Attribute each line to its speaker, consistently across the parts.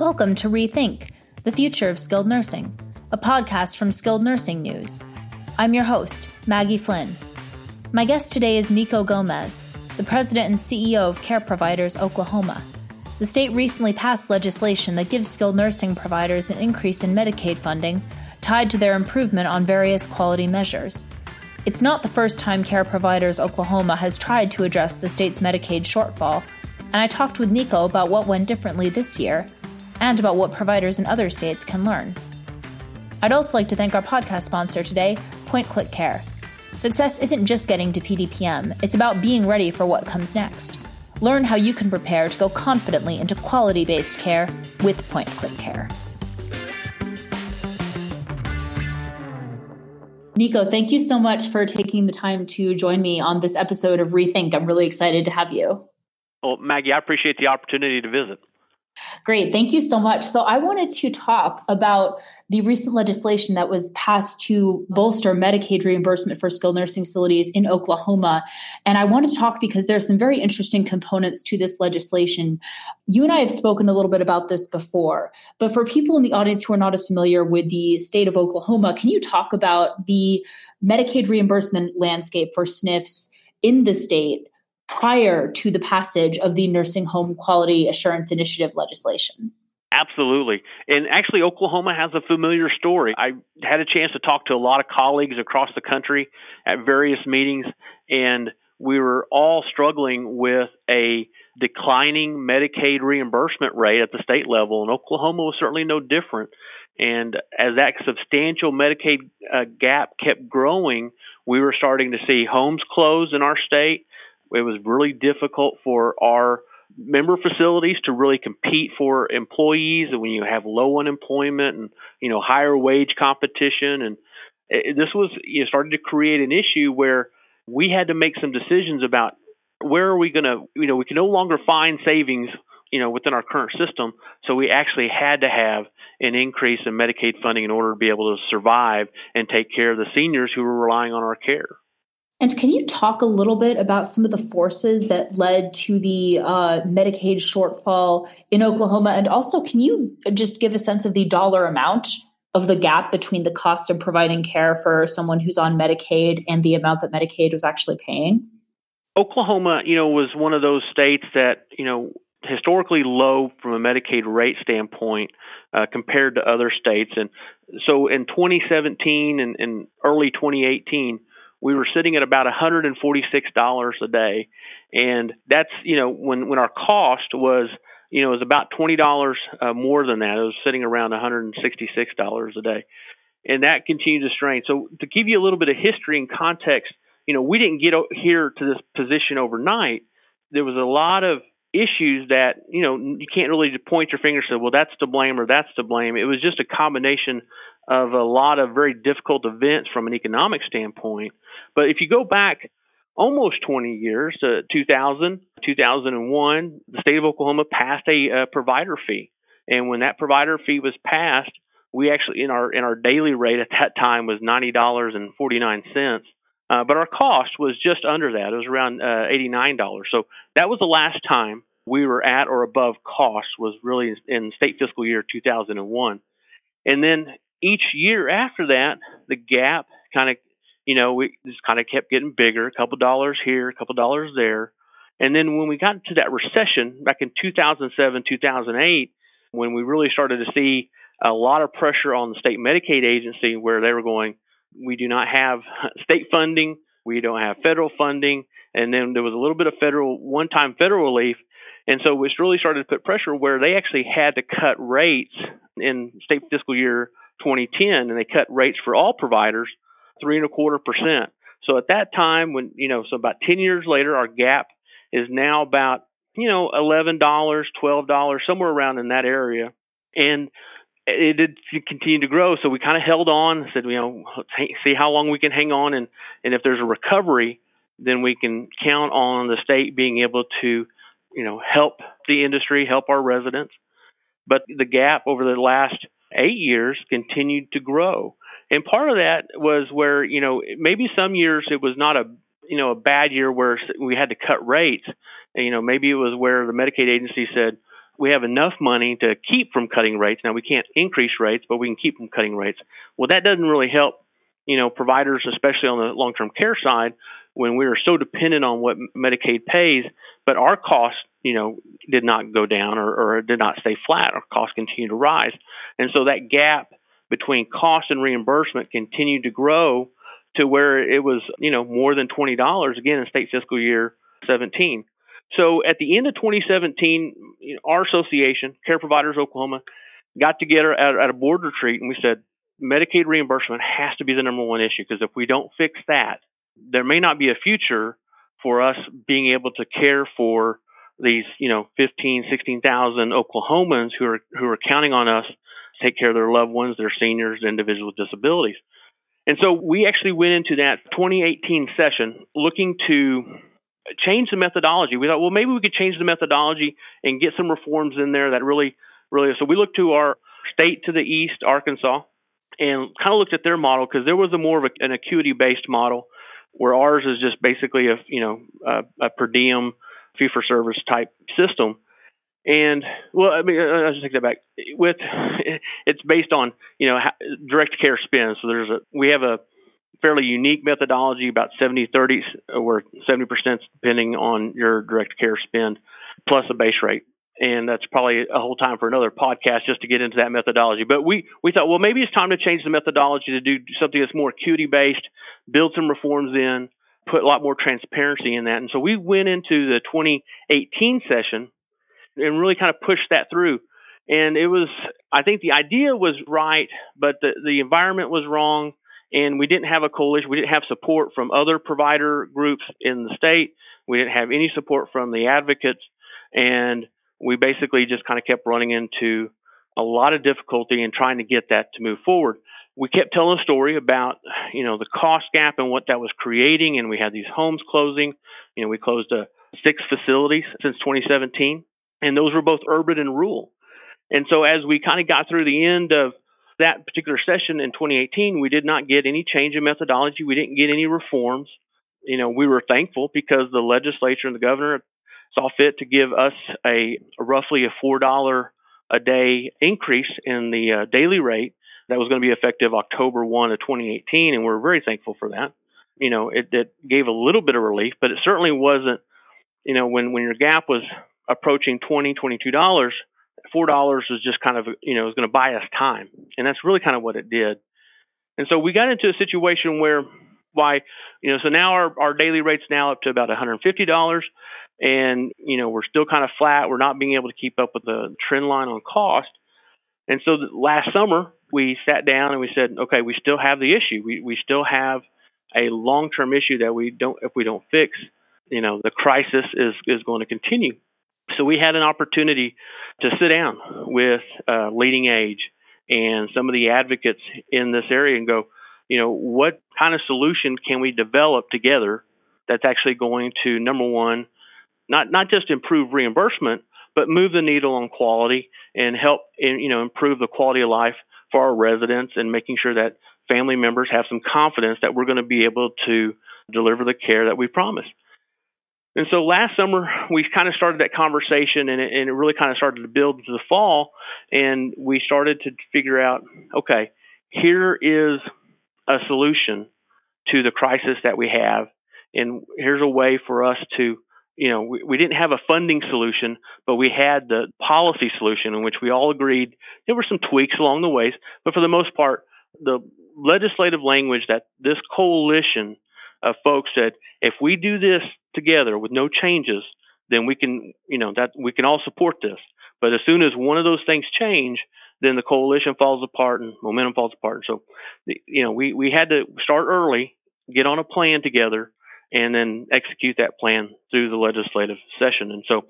Speaker 1: Welcome to Rethink, the future of skilled nursing, a podcast from Skilled Nursing News. I'm your host, Maggie Flynn. My guest today is Nico Gomez, the president and CEO of Care Providers Oklahoma. The state recently passed legislation that gives skilled nursing providers an increase in Medicaid funding tied to their improvement on various quality measures. It's not the first time Care Providers Oklahoma has tried to address the state's Medicaid shortfall, and I talked with Nico about what went differently this year and about what providers in other states can learn. I'd also like to thank our podcast sponsor today, Point Click Care. Success isn't just getting to PDPM, it's about being ready for what comes next. Learn how you can prepare to go confidently into quality based care with Point Click Care. Nico, thank you so much for taking the time to join me on this episode of Rethink. I'm really excited to have you.
Speaker 2: Well, Maggie, I appreciate the opportunity to visit.
Speaker 1: Great. Thank you so much. So, I wanted to talk about the recent legislation that was passed to bolster Medicaid reimbursement for skilled nursing facilities in Oklahoma. And I want to talk because there are some very interesting components to this legislation. You and I have spoken a little bit about this before, but for people in the audience who are not as familiar with the state of Oklahoma, can you talk about the Medicaid reimbursement landscape for SNFs in the state? Prior to the passage of the Nursing Home Quality Assurance Initiative legislation.
Speaker 2: Absolutely. And actually, Oklahoma has a familiar story. I had a chance to talk to a lot of colleagues across the country at various meetings, and we were all struggling with a declining Medicaid reimbursement rate at the state level, and Oklahoma was certainly no different. And as that substantial Medicaid uh, gap kept growing, we were starting to see homes close in our state it was really difficult for our member facilities to really compete for employees. And when you have low unemployment and you know higher wage competition and it, this was you know, started to create an issue where we had to make some decisions about where are we going to you know we can no longer find savings you know within our current system. So we actually had to have an increase in Medicaid funding in order to be able to survive and take care of the seniors who were relying on our care
Speaker 1: and can you talk a little bit about some of the forces that led to the uh, Medicaid shortfall in Oklahoma? And also, can you just give a sense of the dollar amount of the gap between the cost of providing care for someone who's on Medicaid and the amount that Medicaid was actually paying?
Speaker 2: Oklahoma, you know, was one of those states that, you know, historically low from a Medicaid rate standpoint uh, compared to other states. And so in 2017 and, and early 2018, we were sitting at about $146 a day. And that's, you know, when, when our cost was, you know, it was about $20 uh, more than that. It was sitting around $166 a day. And that continued to strain. So to give you a little bit of history and context, you know, we didn't get here to this position overnight. There was a lot of issues that you know you can't really point your finger and say well that's to blame or that's to blame it was just a combination of a lot of very difficult events from an economic standpoint but if you go back almost 20 years to 2000, 2001, the state of Oklahoma passed a, a provider fee. And when that provider fee was passed, we actually in our in our daily rate at that time was ninety dollars and forty nine cents, uh, but our cost was just under that. It was around uh, eighty nine dollars. So that was the last time we were at or above cost. Was really in state fiscal year two thousand and one, and then each year after that, the gap kind of you know, we just kind of kept getting bigger, a couple dollars here, a couple dollars there. And then when we got to that recession back in 2007, 2008, when we really started to see a lot of pressure on the state Medicaid agency where they were going, we do not have state funding, we don't have federal funding, and then there was a little bit of federal one-time federal relief, and so it's really started to put pressure where they actually had to cut rates in state fiscal year 2010, and they cut rates for all providers three and a quarter percent. So at that time, when you know, so about ten years later, our gap is now about you know eleven dollars, twelve dollars, somewhere around in that area, and it did continue to grow. So we kind of held on, said you know, see how long we can hang on, and and if there's a recovery, then we can count on the state being able to you know help the industry, help our residents. But the gap over the last eight years continued to grow. And part of that was where, you know, maybe some years it was not a, you know, a bad year where we had to cut rates. And, you know, maybe it was where the Medicaid agency said, we have enough money to keep from cutting rates. Now we can't increase rates, but we can keep from cutting rates. Well, that doesn't really help, you know, providers, especially on the long-term care side, when we are so dependent on what Medicaid pays, but our costs, you know, did not go down or, or did not stay flat. Our costs continue to rise, and so that gap between cost and reimbursement continued to grow to where it was, you know, more than twenty dollars again in state fiscal year 17. So at the end of 2017, you know, our association, Care Providers Oklahoma, got together at, at a board retreat and we said Medicaid reimbursement has to be the number one issue because if we don't fix that, there may not be a future for us being able to care for these, you know, 15, 16,000 Oklahomans who are who are counting on us take care of their loved ones, their seniors, individuals with disabilities. And so we actually went into that 2018 session looking to change the methodology. We thought, well, maybe we could change the methodology and get some reforms in there that really, really. So we looked to our state to the east, Arkansas, and kind of looked at their model because there was a more of a, an acuity based model where ours is just basically a you know a, a per diem fee for service type system. And well, I mean, I just take that back. With it's based on you know direct care spend. So there's a we have a fairly unique methodology, about 70 30, where 70% depending on your direct care spend, plus a base rate. And that's probably a whole time for another podcast just to get into that methodology. But we, we thought, well, maybe it's time to change the methodology to do something that's more acuity based, build some reforms in, put a lot more transparency in that. And so we went into the 2018 session and really kind of pushed that through. And it was, I think the idea was right, but the, the environment was wrong and we didn't have a coalition. We didn't have support from other provider groups in the state. We didn't have any support from the advocates, and we basically just kind of kept running into a lot of difficulty in trying to get that to move forward. We kept telling a story about, you know, the cost gap and what that was creating, and we had these homes closing. You know, we closed uh, six facilities since 2017, and those were both urban and rural. And so as we kind of got through the end of that particular session in 2018, we did not get any change in methodology. We didn't get any reforms. You know, we were thankful because the legislature and the governor saw fit to give us a, roughly a four dollar a day increase in the uh, daily rate that was going to be effective October 1 of 2018, and we're very thankful for that. You know, it, it gave a little bit of relief, but it certainly wasn't. You know, when when your gap was approaching 20 22 dollars four dollars was just kind of you know was going to buy us time, and that's really kind of what it did. And so we got into a situation where why you know so now our our daily rate's now up to about $150 and you know we're still kind of flat. We're not being able to keep up with the trend line on cost. And so last summer we sat down and we said okay we still have the issue. We we still have a long-term issue that we don't if we don't fix you know the crisis is is going to continue so we had an opportunity to sit down with uh, Leading Age and some of the advocates in this area and go, you know, what kind of solution can we develop together that's actually going to number one, not not just improve reimbursement, but move the needle on quality and help you know improve the quality of life for our residents and making sure that family members have some confidence that we're going to be able to deliver the care that we promised. And so last summer we kind of started that conversation, and it, and it really kind of started to build into the fall, and we started to figure out, okay, here is a solution to the crisis that we have, and here's a way for us to, you know, we, we didn't have a funding solution, but we had the policy solution in which we all agreed. There were some tweaks along the ways, but for the most part, the legislative language that this coalition of folks said, if we do this together with no changes, then we can, you know, that we can all support this. But as soon as one of those things change, then the coalition falls apart and momentum falls apart. So, you know, we, we had to start early, get on a plan together, and then execute that plan through the legislative session. And so,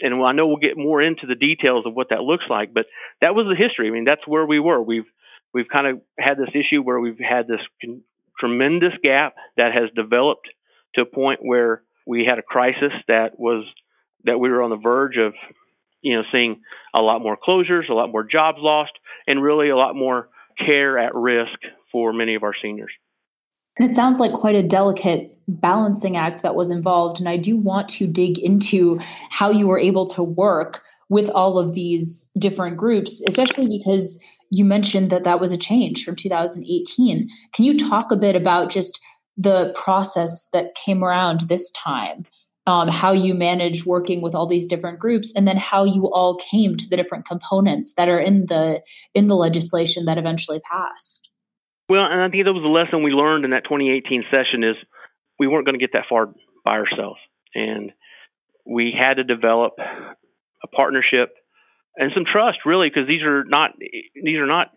Speaker 2: and I know we'll get more into the details of what that looks like, but that was the history. I mean, that's where we were. We've we've kind of had this issue where we've had this tremendous gap that has developed to a point where we had a crisis that was that we were on the verge of you know seeing a lot more closures, a lot more jobs lost, and really a lot more care at risk for many of our seniors.
Speaker 1: And it sounds like quite a delicate balancing act that was involved. And I do want to dig into how you were able to work with all of these different groups, especially because you mentioned that that was a change from 2018. Can you talk a bit about just the process that came around this time? Um, how you manage working with all these different groups, and then how you all came to the different components that are in the in the legislation that eventually passed.
Speaker 2: Well, and I think that was the lesson we learned in that 2018 session is we weren't going to get that far by ourselves, and we had to develop a partnership and some trust, really, because these are not these are not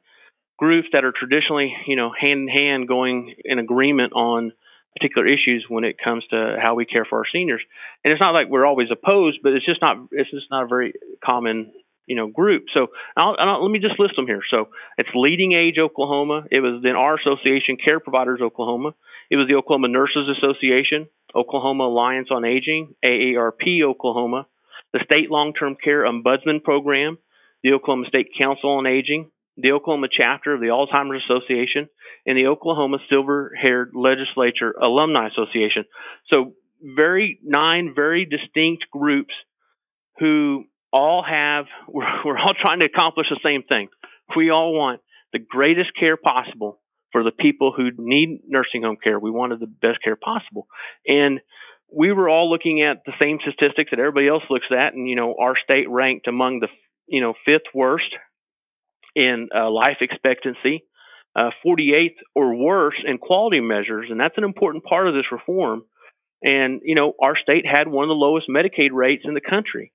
Speaker 2: groups that are traditionally, you know, hand in hand going in agreement on particular issues when it comes to how we care for our seniors. And it's not like we're always opposed, but it's just not it's just not a very common you know group. So I'll, I'll, let me just list them here. So it's Leading Age Oklahoma. It was then our association, Care Providers Oklahoma. It was the Oklahoma Nurses Association, Oklahoma Alliance on Aging, AARP Oklahoma, the State Long Term Care Ombudsman Program, the Oklahoma State Council on Aging, the Oklahoma chapter of the Alzheimer's Association, and the Oklahoma Silver Haired Legislature Alumni Association. So, very nine very distinct groups who all have, we're, we're all trying to accomplish the same thing. We all want the greatest care possible for the people who need nursing home care. We wanted the best care possible. And we were all looking at the same statistics that everybody else looks at, and you know, our state ranked among the you know fifth worst in uh, life expectancy, uh, 48th or worse in quality measures, and that's an important part of this reform. And you know, our state had one of the lowest Medicaid rates in the country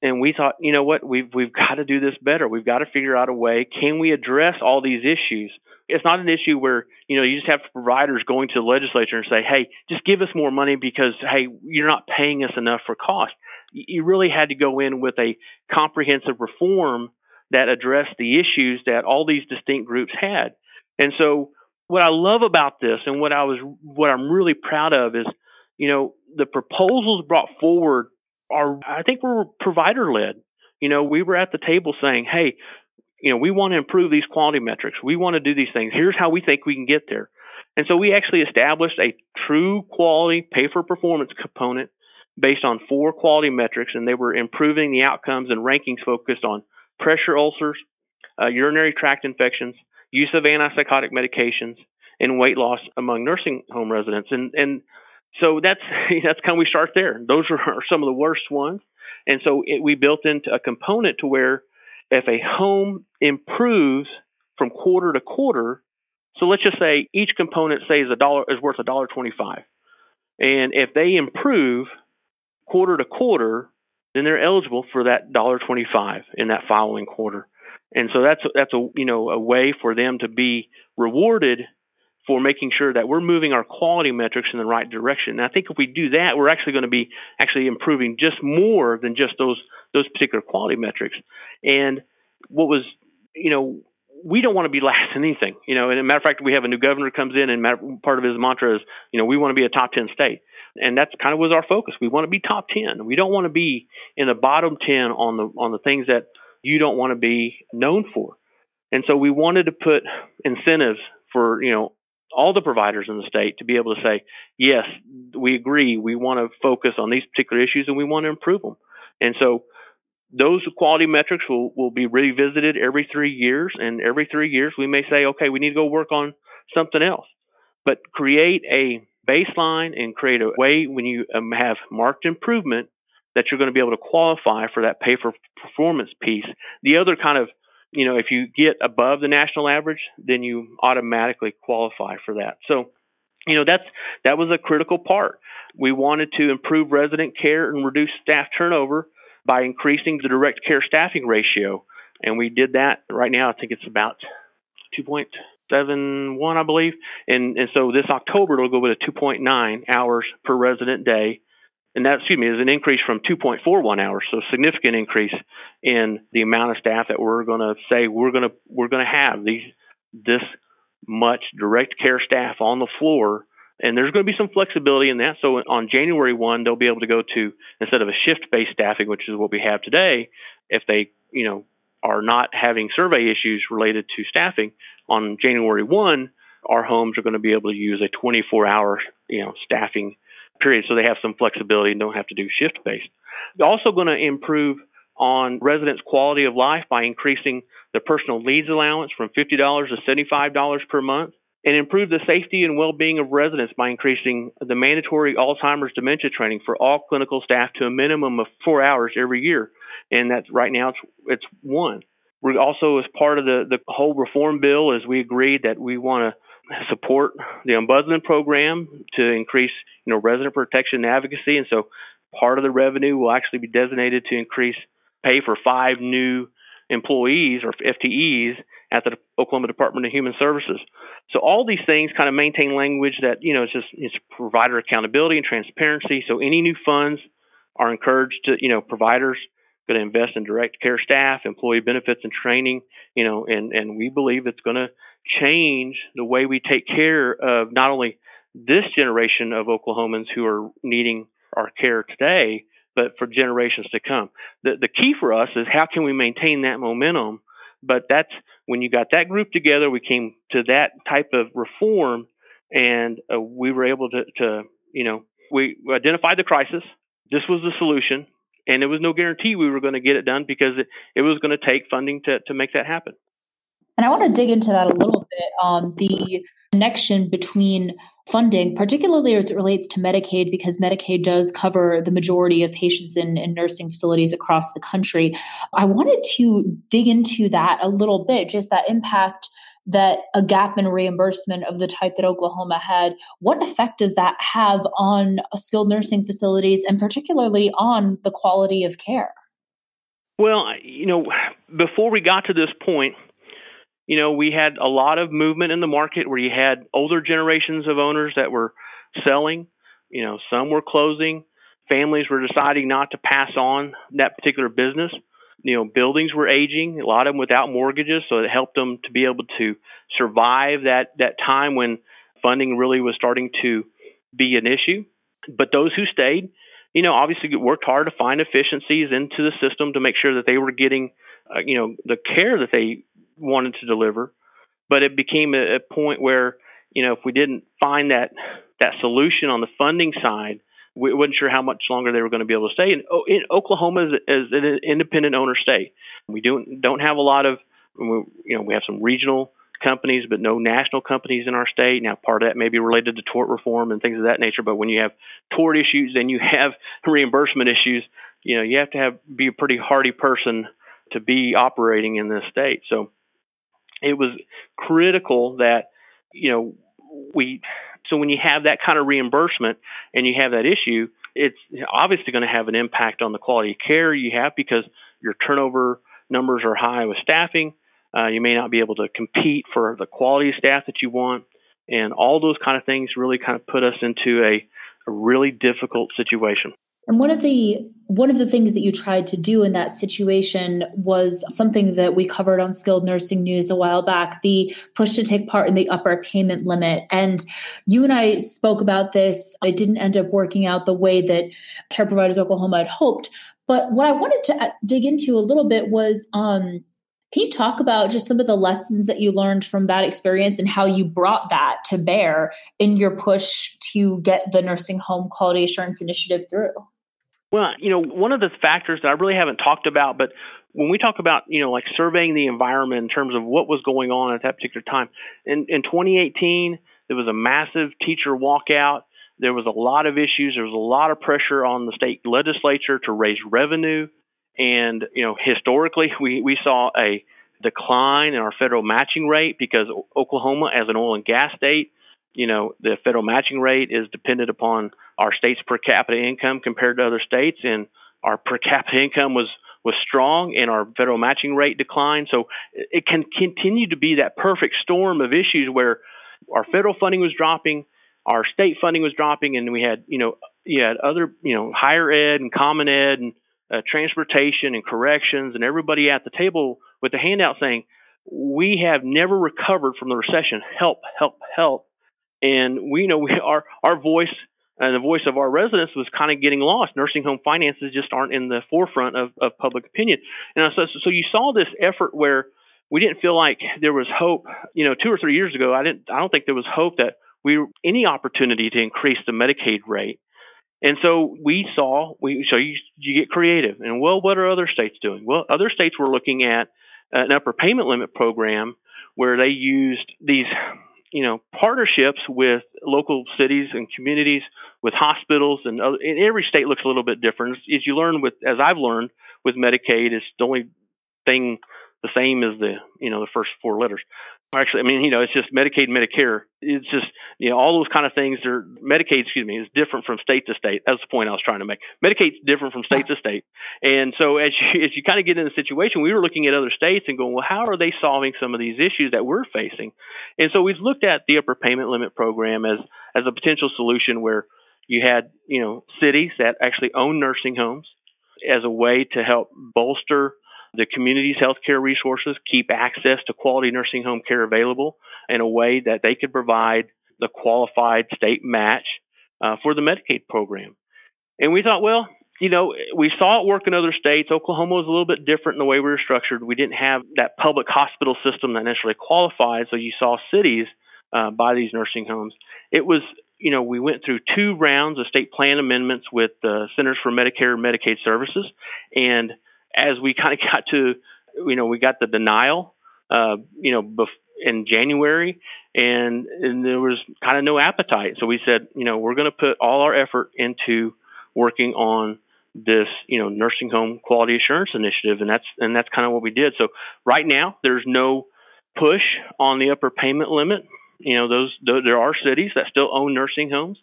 Speaker 2: and we thought, you know what, we've we've got to do this better. We've got to figure out a way. Can we address all these issues? It's not an issue where you know you just have providers going to the legislature and say, hey, just give us more money because hey, you're not paying us enough for cost. You really had to go in with a comprehensive reform that addressed the issues that all these distinct groups had. And so, what I love about this, and what I was, what I'm really proud of, is, you know, the proposals brought forward are, I think we're provider led. You know, we were at the table saying, hey, you know, we want to improve these quality metrics. We want to do these things. Here's how we think we can get there. And so we actually established a true quality pay for performance component based on four quality metrics, and they were improving the outcomes and rankings focused on pressure ulcers, uh, urinary tract infections, use of antipsychotic medications, and weight loss among nursing home residents. And and so that's that's kind of we start there. Those are, some of the worst ones, and so it, we built into a component to where if a home improves from quarter to quarter, so let's just say each component say is a dollar is worth a dollar twenty five, and if they improve quarter to quarter, then they're eligible for that dollar twenty five in that following quarter, and so that's that's a you know a way for them to be rewarded for making sure that we're moving our quality metrics in the right direction. And I think if we do that, we're actually going to be actually improving just more than just those those particular quality metrics. And what was, you know, we don't want to be last in anything. You know, and a matter of fact, we have a new governor comes in, and part of his mantra is, you know, we want to be a top ten state, and that's kind of was our focus. We want to be top ten. We don't want to be in the bottom ten on the on the things that you don't want to be known for. And so we wanted to put incentives for you know all the providers in the state to be able to say, yes, we agree, we want to focus on these particular issues and we want to improve them. And so those quality metrics will, will be revisited every three years. And every three years, we may say, okay, we need to go work on something else. But create a baseline and create a way when you um, have marked improvement that you're going to be able to qualify for that pay for performance piece. The other kind of you know, if you get above the national average, then you automatically qualify for that. So, you know, that's that was a critical part. We wanted to improve resident care and reduce staff turnover by increasing the direct care staffing ratio, and we did that. Right now, I think it's about 2.71, I believe, and and so this October it'll go with a 2.9 hours per resident day and that excuse me is an increase from 2.41 hours so significant increase in the amount of staff that we're going to say we're going to we're going to have these this much direct care staff on the floor. And there's going to be some flexibility in that. So on January 1 they'll be able to go to instead of a shift based staffing which is what we have today if they you know are not having survey issues related to staffing on January 1 our homes are going to be able to use a 24 hour you know staffing period, so they have some flexibility and don't have to do shift based. Also, going to improve on residents' quality of life by increasing the personal needs allowance from $50 to $75 per month, and improve the safety and well-being of residents by increasing the mandatory Alzheimer's dementia training for all clinical staff to a minimum of four hours every year, and that's right now it's it's one. We're also, as part of the the whole reform bill, as we agreed that we want to support the ombudsman program to increase you know resident protection and advocacy, and so part of the revenue will actually be designated to increase pay for five new employees or FTEs at the Oklahoma Department of Human Services. So all these things kind of maintain language that you know it's just it's provider accountability and transparency. So any new funds are encouraged to you know providers going to invest in direct care staff, employee benefits and training. You know, and and we believe it's going to change the way we take care of not only this generation of Oklahomans who are needing our care today, but for generations to come. The the key for us is how can we maintain that momentum but that's when you got that group together, we came to that type of reform, and uh, we were able to, to, you know, we identified the crisis. This was the solution, and there was no guarantee we were going to get it done because it, it was going to take funding to, to make that happen.
Speaker 1: And I want to dig into that a little bit. Um, the connection between funding, particularly as it relates to Medicaid, because Medicaid does cover the majority of patients in, in, nursing facilities across the country. I wanted to dig into that a little bit, just that impact that a gap in reimbursement of the type that Oklahoma had, what effect does that have on skilled nursing facilities and particularly on the quality of care?
Speaker 2: Well, you know, before we got to this point, you know, we had a lot of movement in the market where you had older generations of owners that were selling, you know, some were closing, families were deciding not to pass on that particular business. You know, buildings were aging, a lot of them without mortgages, so it helped them to be able to survive that that time when funding really was starting to be an issue. But those who stayed, you know, obviously worked hard to find efficiencies into the system to make sure that they were getting, uh, you know, the care that they wanted to deliver, but it became a, a point where you know if we didn't find that that solution on the funding side, we wasn't sure how much longer they were going to be able to stay. And oh, in Oklahoma is, is an independent owner state. We don't don't have a lot of you know we have some regional companies, but no national companies in our state. Now, part of that may be related to tort reform and things of that nature. But when you have tort issues and you have reimbursement issues, you know you have to have be a pretty hardy person to be operating in this state. So it was critical that you know we so when you have that kind of reimbursement and you have that issue it's obviously going to have an impact on the quality of care you have because your turnover numbers are high with staffing. Uh, you may not be able to compete for the quality of staff that you want. And all those kind of things really kind of put us into a, a really difficult situation
Speaker 1: and one of the one of the things that you tried to do in that situation was something that we covered on skilled nursing news a while back the push to take part in the upper payment limit. And you and i spoke about this. It didn't end up working out the way that care providers oklahoma had hoped. But what i wanted to uh, dig into a little bit was um, can you talk about just some of the lessons that you learned from that experience and how you brought that to bear in your push to get the nursing home quality assurance initiative through
Speaker 2: well, you know, one of the factors that I really haven't talked about, but when we talk about, you know, like surveying the environment in terms of what was going on at that particular time, in, in 2018, there was a massive teacher walkout. There was a lot of issues. There was a lot of pressure on the state legislature to raise revenue. And, you know, historically, we, we saw a decline in our federal matching rate because Oklahoma, as an oil and gas state, you know, the federal matching rate is dependent upon our state's per capita income compared to other states, and our per capita income was was strong, and our federal matching rate declined. So it can continue to be that perfect storm of issues where our federal funding was dropping, our state funding was dropping, and we had you know you had other you know higher ed and common ed and uh, transportation and corrections and everybody at the table with the handout saying we have never recovered from the recession. Help, help, help. And we know we, our our voice and the voice of our residents was kind of getting lost. Nursing home finances just aren't in the forefront of, of public opinion. And so, so you saw this effort where we didn't feel like there was hope. You know, two or three years ago, I didn't. I don't think there was hope that we any opportunity to increase the Medicaid rate. And so we saw, we so you, you get creative. And well, what are other states doing? Well, other states were looking at an upper payment limit program where they used these, you know, partnerships with local cities and communities, with hospitals, and, other, and every state looks a little bit different. As you learn with, as I've learned with Medicaid, it's the only thing the same as the you know the first four letters. Actually, I mean you know it's just Medicaid, Medicare. It's just you know all those kind of things. Are Medicaid, excuse me, is different from state to state. That's the point I was trying to make. Medicaid's different from state to state, and so as you, as you kind of get in the situation, we were looking at other states and going, well, how are they solving some of these issues that we're facing? And so we've looked at the upper payment limit program as as a potential solution where you had you know cities that actually own nursing homes as a way to help bolster the community's healthcare resources, keep access to quality nursing home care available in a way that they could provide the qualified state match uh, for the Medicaid program. And we thought, well, you know, we saw it work in other states. Oklahoma was a little bit different in the way we were structured. We didn't have that public hospital system that necessarily qualified, so you saw cities uh, buy these nursing homes. It was, you know, we went through two rounds of state plan amendments with the Centers for Medicare and Medicaid Services, and as we kind of got to, you know, we got the denial, uh, you know, bef- in January, and, and there was kind of no appetite. So we said, you know, we're going to put all our effort into working on this, you know, nursing home quality assurance initiative, and that's and that's kind of what we did. So right now, there's no push on the upper payment limit. You know, those there are cities that still own nursing homes,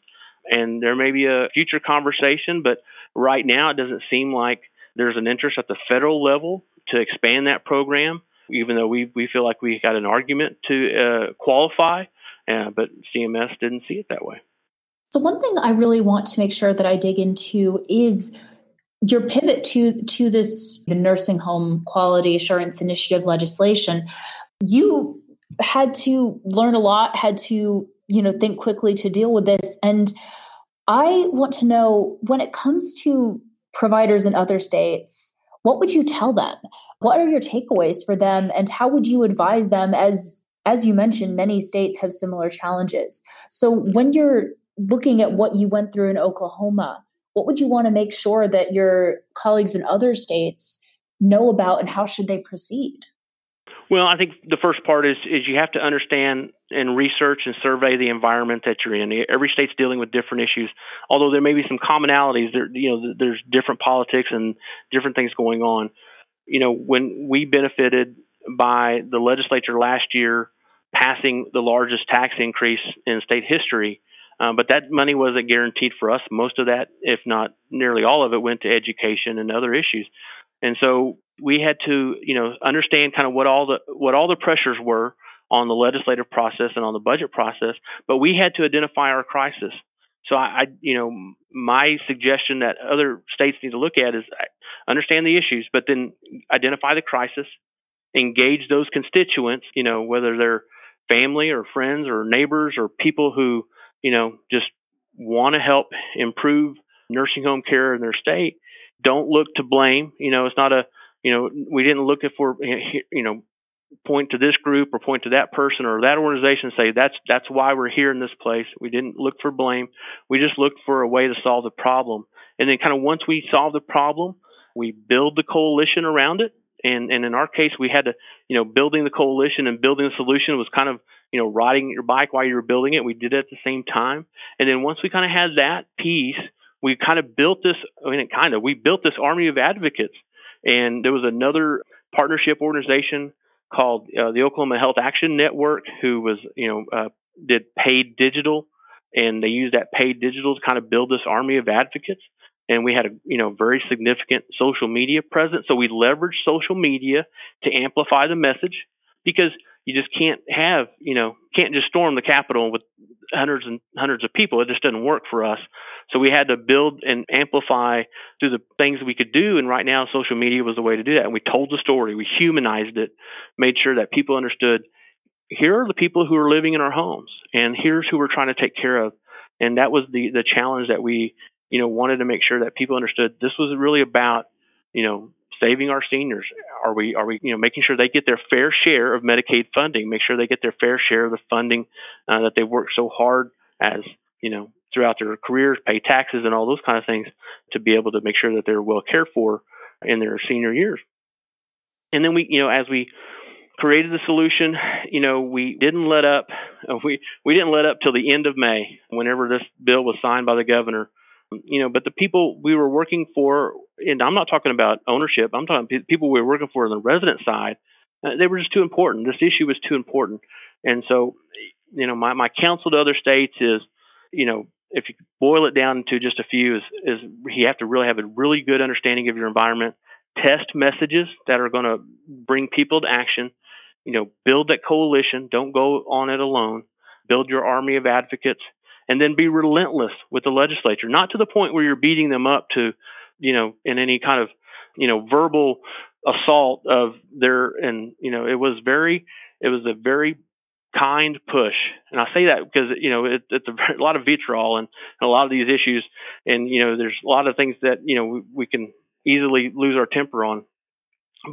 Speaker 2: and there may be a future conversation, but right now it doesn't seem like there's an interest at the federal level to expand that program, even though we, we feel like we got an argument to uh, qualify, uh, but CMS didn't see it that way.
Speaker 1: So, one thing I really want to make sure that I dig into is your pivot to to this the nursing home quality assurance initiative legislation. You had to learn a lot, had to you know think quickly to deal with this, and I want to know when it comes to providers in other states, what would you tell them? What are your takeaways for them and how would you advise them as as you mentioned many states have similar challenges. So when you're looking at what you went through in Oklahoma, what would you want to make sure that your colleagues in other states know about and how should they proceed?
Speaker 2: Well, I think the first part is is you have to understand and research and survey the environment that you're in. Every state's dealing with different issues. Although there may be some commonalities, there you know there's different politics and different things going on. You know, when we benefited by the legislature last year passing the largest tax increase in state history, um, but that money wasn't guaranteed for us. Most of that, if not nearly all of it, went to education and other issues. And so we had to, you know, understand kind of what all the what all the pressures were on the legislative process and on the budget process, but we had to identify our crisis. So I, I, you know, my suggestion that other states need to look at is uh, understand the issues, but then identify the crisis, engage those constituents, you know, whether they're family or friends or neighbors or people who, you know, just want to help improve nursing home care in their state. Don't look to blame. You know, it's not a, you know, we didn't look for, you know, point to this group or point to that person or that organization and say that's that's why we're here in this place. We didn't look for blame. We just looked for a way to solve the problem. And then kind of once we solve the problem, we build the coalition around it. And and in our case we had to, you know, building the coalition and building the solution was kind of, you know, riding your bike while you were building it. We did it at the same time. And then once we kind of had that piece, we kind of built this I mean kind of we built this army of advocates. And there was another partnership organization called uh, the Oklahoma Health Action Network, who was you know uh, did paid digital, and they used that paid digital to kind of build this army of advocates. And we had a you know very significant social media presence, so we leveraged social media to amplify the message because you just can't have you know can't just storm the Capitol with hundreds and hundreds of people. It just doesn't work for us. So we had to build and amplify through the things we could do. And right now, social media was the way to do that. And we told the story, we humanized it, made sure that people understood here are the people who are living in our homes, and here's who we're trying to take care of. And that was the the challenge that we you know wanted to make sure that people understood this was really about you know saving our seniors? Are we are we you know making sure they get their fair share of Medicaid funding? Make sure they get their fair share of the funding uh, that they worked so hard as you know, throughout their careers, pay taxes and all those kind of things to be able to make sure that they're well cared for in their senior years. And then we, you know, as we created the solution, you know, we didn't let up. We we didn't let up till the end of May, whenever this bill was signed by the governor. You know, but the people we were working for, and I'm not talking about ownership. I'm talking people we were working for on the resident side. Uh, they were just too important. This issue was too important, and so, you know, my my counsel to other states is, you know, if you boil it down to just a few, is is you have to really have a really good understanding of your environment. Test messages that are going to bring people to action you know, build that coalition. Don't go on it alone. Build your army of advocates and then be relentless with the legislature, not to the point where you're beating them up to, you know, in any kind of, you know, verbal assault of their, and, you know, it was very, it was a very kind push. And I say that because, you know, it, it's a, a, lot of vitriol and, and, a lot of these issues. And, you know, there's a lot of things that, you know, we, we can easily lose our temper on.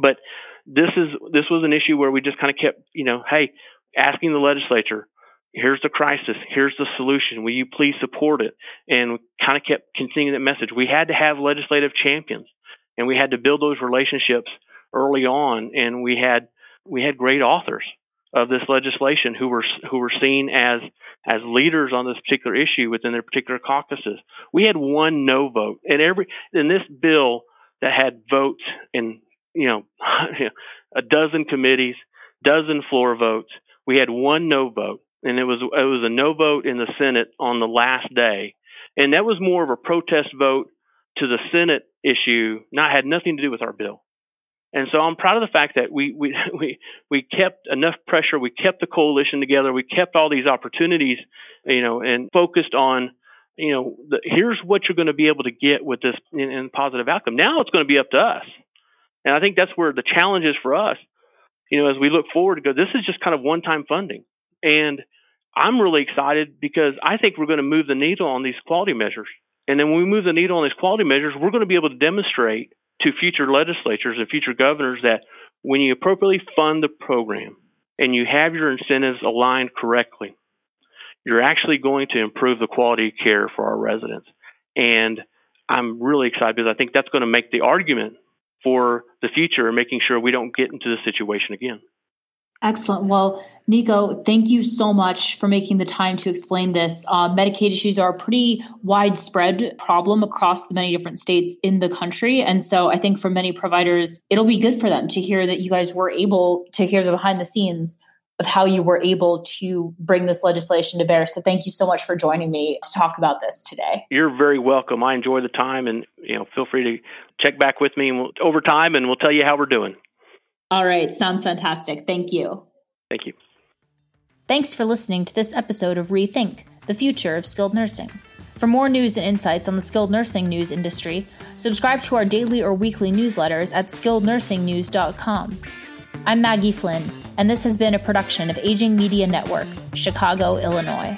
Speaker 2: But this is this was an issue where we just kind of kept, you know, hey, asking the legislature, here's the crisis, here's the solution. Will you please support it? And kind of kept continuing that message. We had to have legislative champions, and we had to build those relationships early on. And we had we had great authors of this legislation who were who were seen as as leaders on this particular issue within their particular caucuses. We had one no vote, and every in this bill that had votes in you know, a dozen committees, dozen floor votes. We had one no vote, and it was it was a no vote in the Senate on the last day, and that was more of a protest vote to the Senate issue, not had nothing to do with our bill. And so I'm proud of the fact that we we we we kept enough pressure, we kept the coalition together, we kept all these opportunities, you know, and focused on you know, the, here's what you're going to be able to get with this in, in positive outcome. Now it's going to be up to us and I think that's where the challenge is for us, you know, as we look forward to go, this is just kind of one time funding. And I'm really excited because I think we're going to move the needle on these quality measures. And then when we move the needle on these quality measures, we're going to be able to demonstrate to future legislatures and future governors that when you appropriately fund the program and you have your incentives aligned correctly, you're actually going to improve the quality of care for our residents. And I'm really excited because I think that's going to make the argument for the future and making sure we don't get into this situation again.
Speaker 1: Excellent. Well, Nico, thank you so much for making the time to explain this. Uh, Medicaid issues are a pretty widespread problem across the many different states in the country. And so I think for many providers, it'll be good for them to hear that you guys were able to hear the behind the scenes of how you were able to bring this legislation to bear. So thank you so much for joining me to talk about this today.
Speaker 2: You're very welcome. I enjoy the time and you know feel free to check back with me over time and we'll tell you how we're doing.
Speaker 1: All right, sounds fantastic. Thank you.
Speaker 2: Thank you.
Speaker 1: Thanks for listening to this episode of Rethink: The Future of Skilled Nursing. For more news and insights on the skilled nursing news industry, subscribe to our daily or weekly newsletters at skillednursingnews.com. I'm Maggie Flynn, and this has been a production of Aging Media Network, Chicago, Illinois.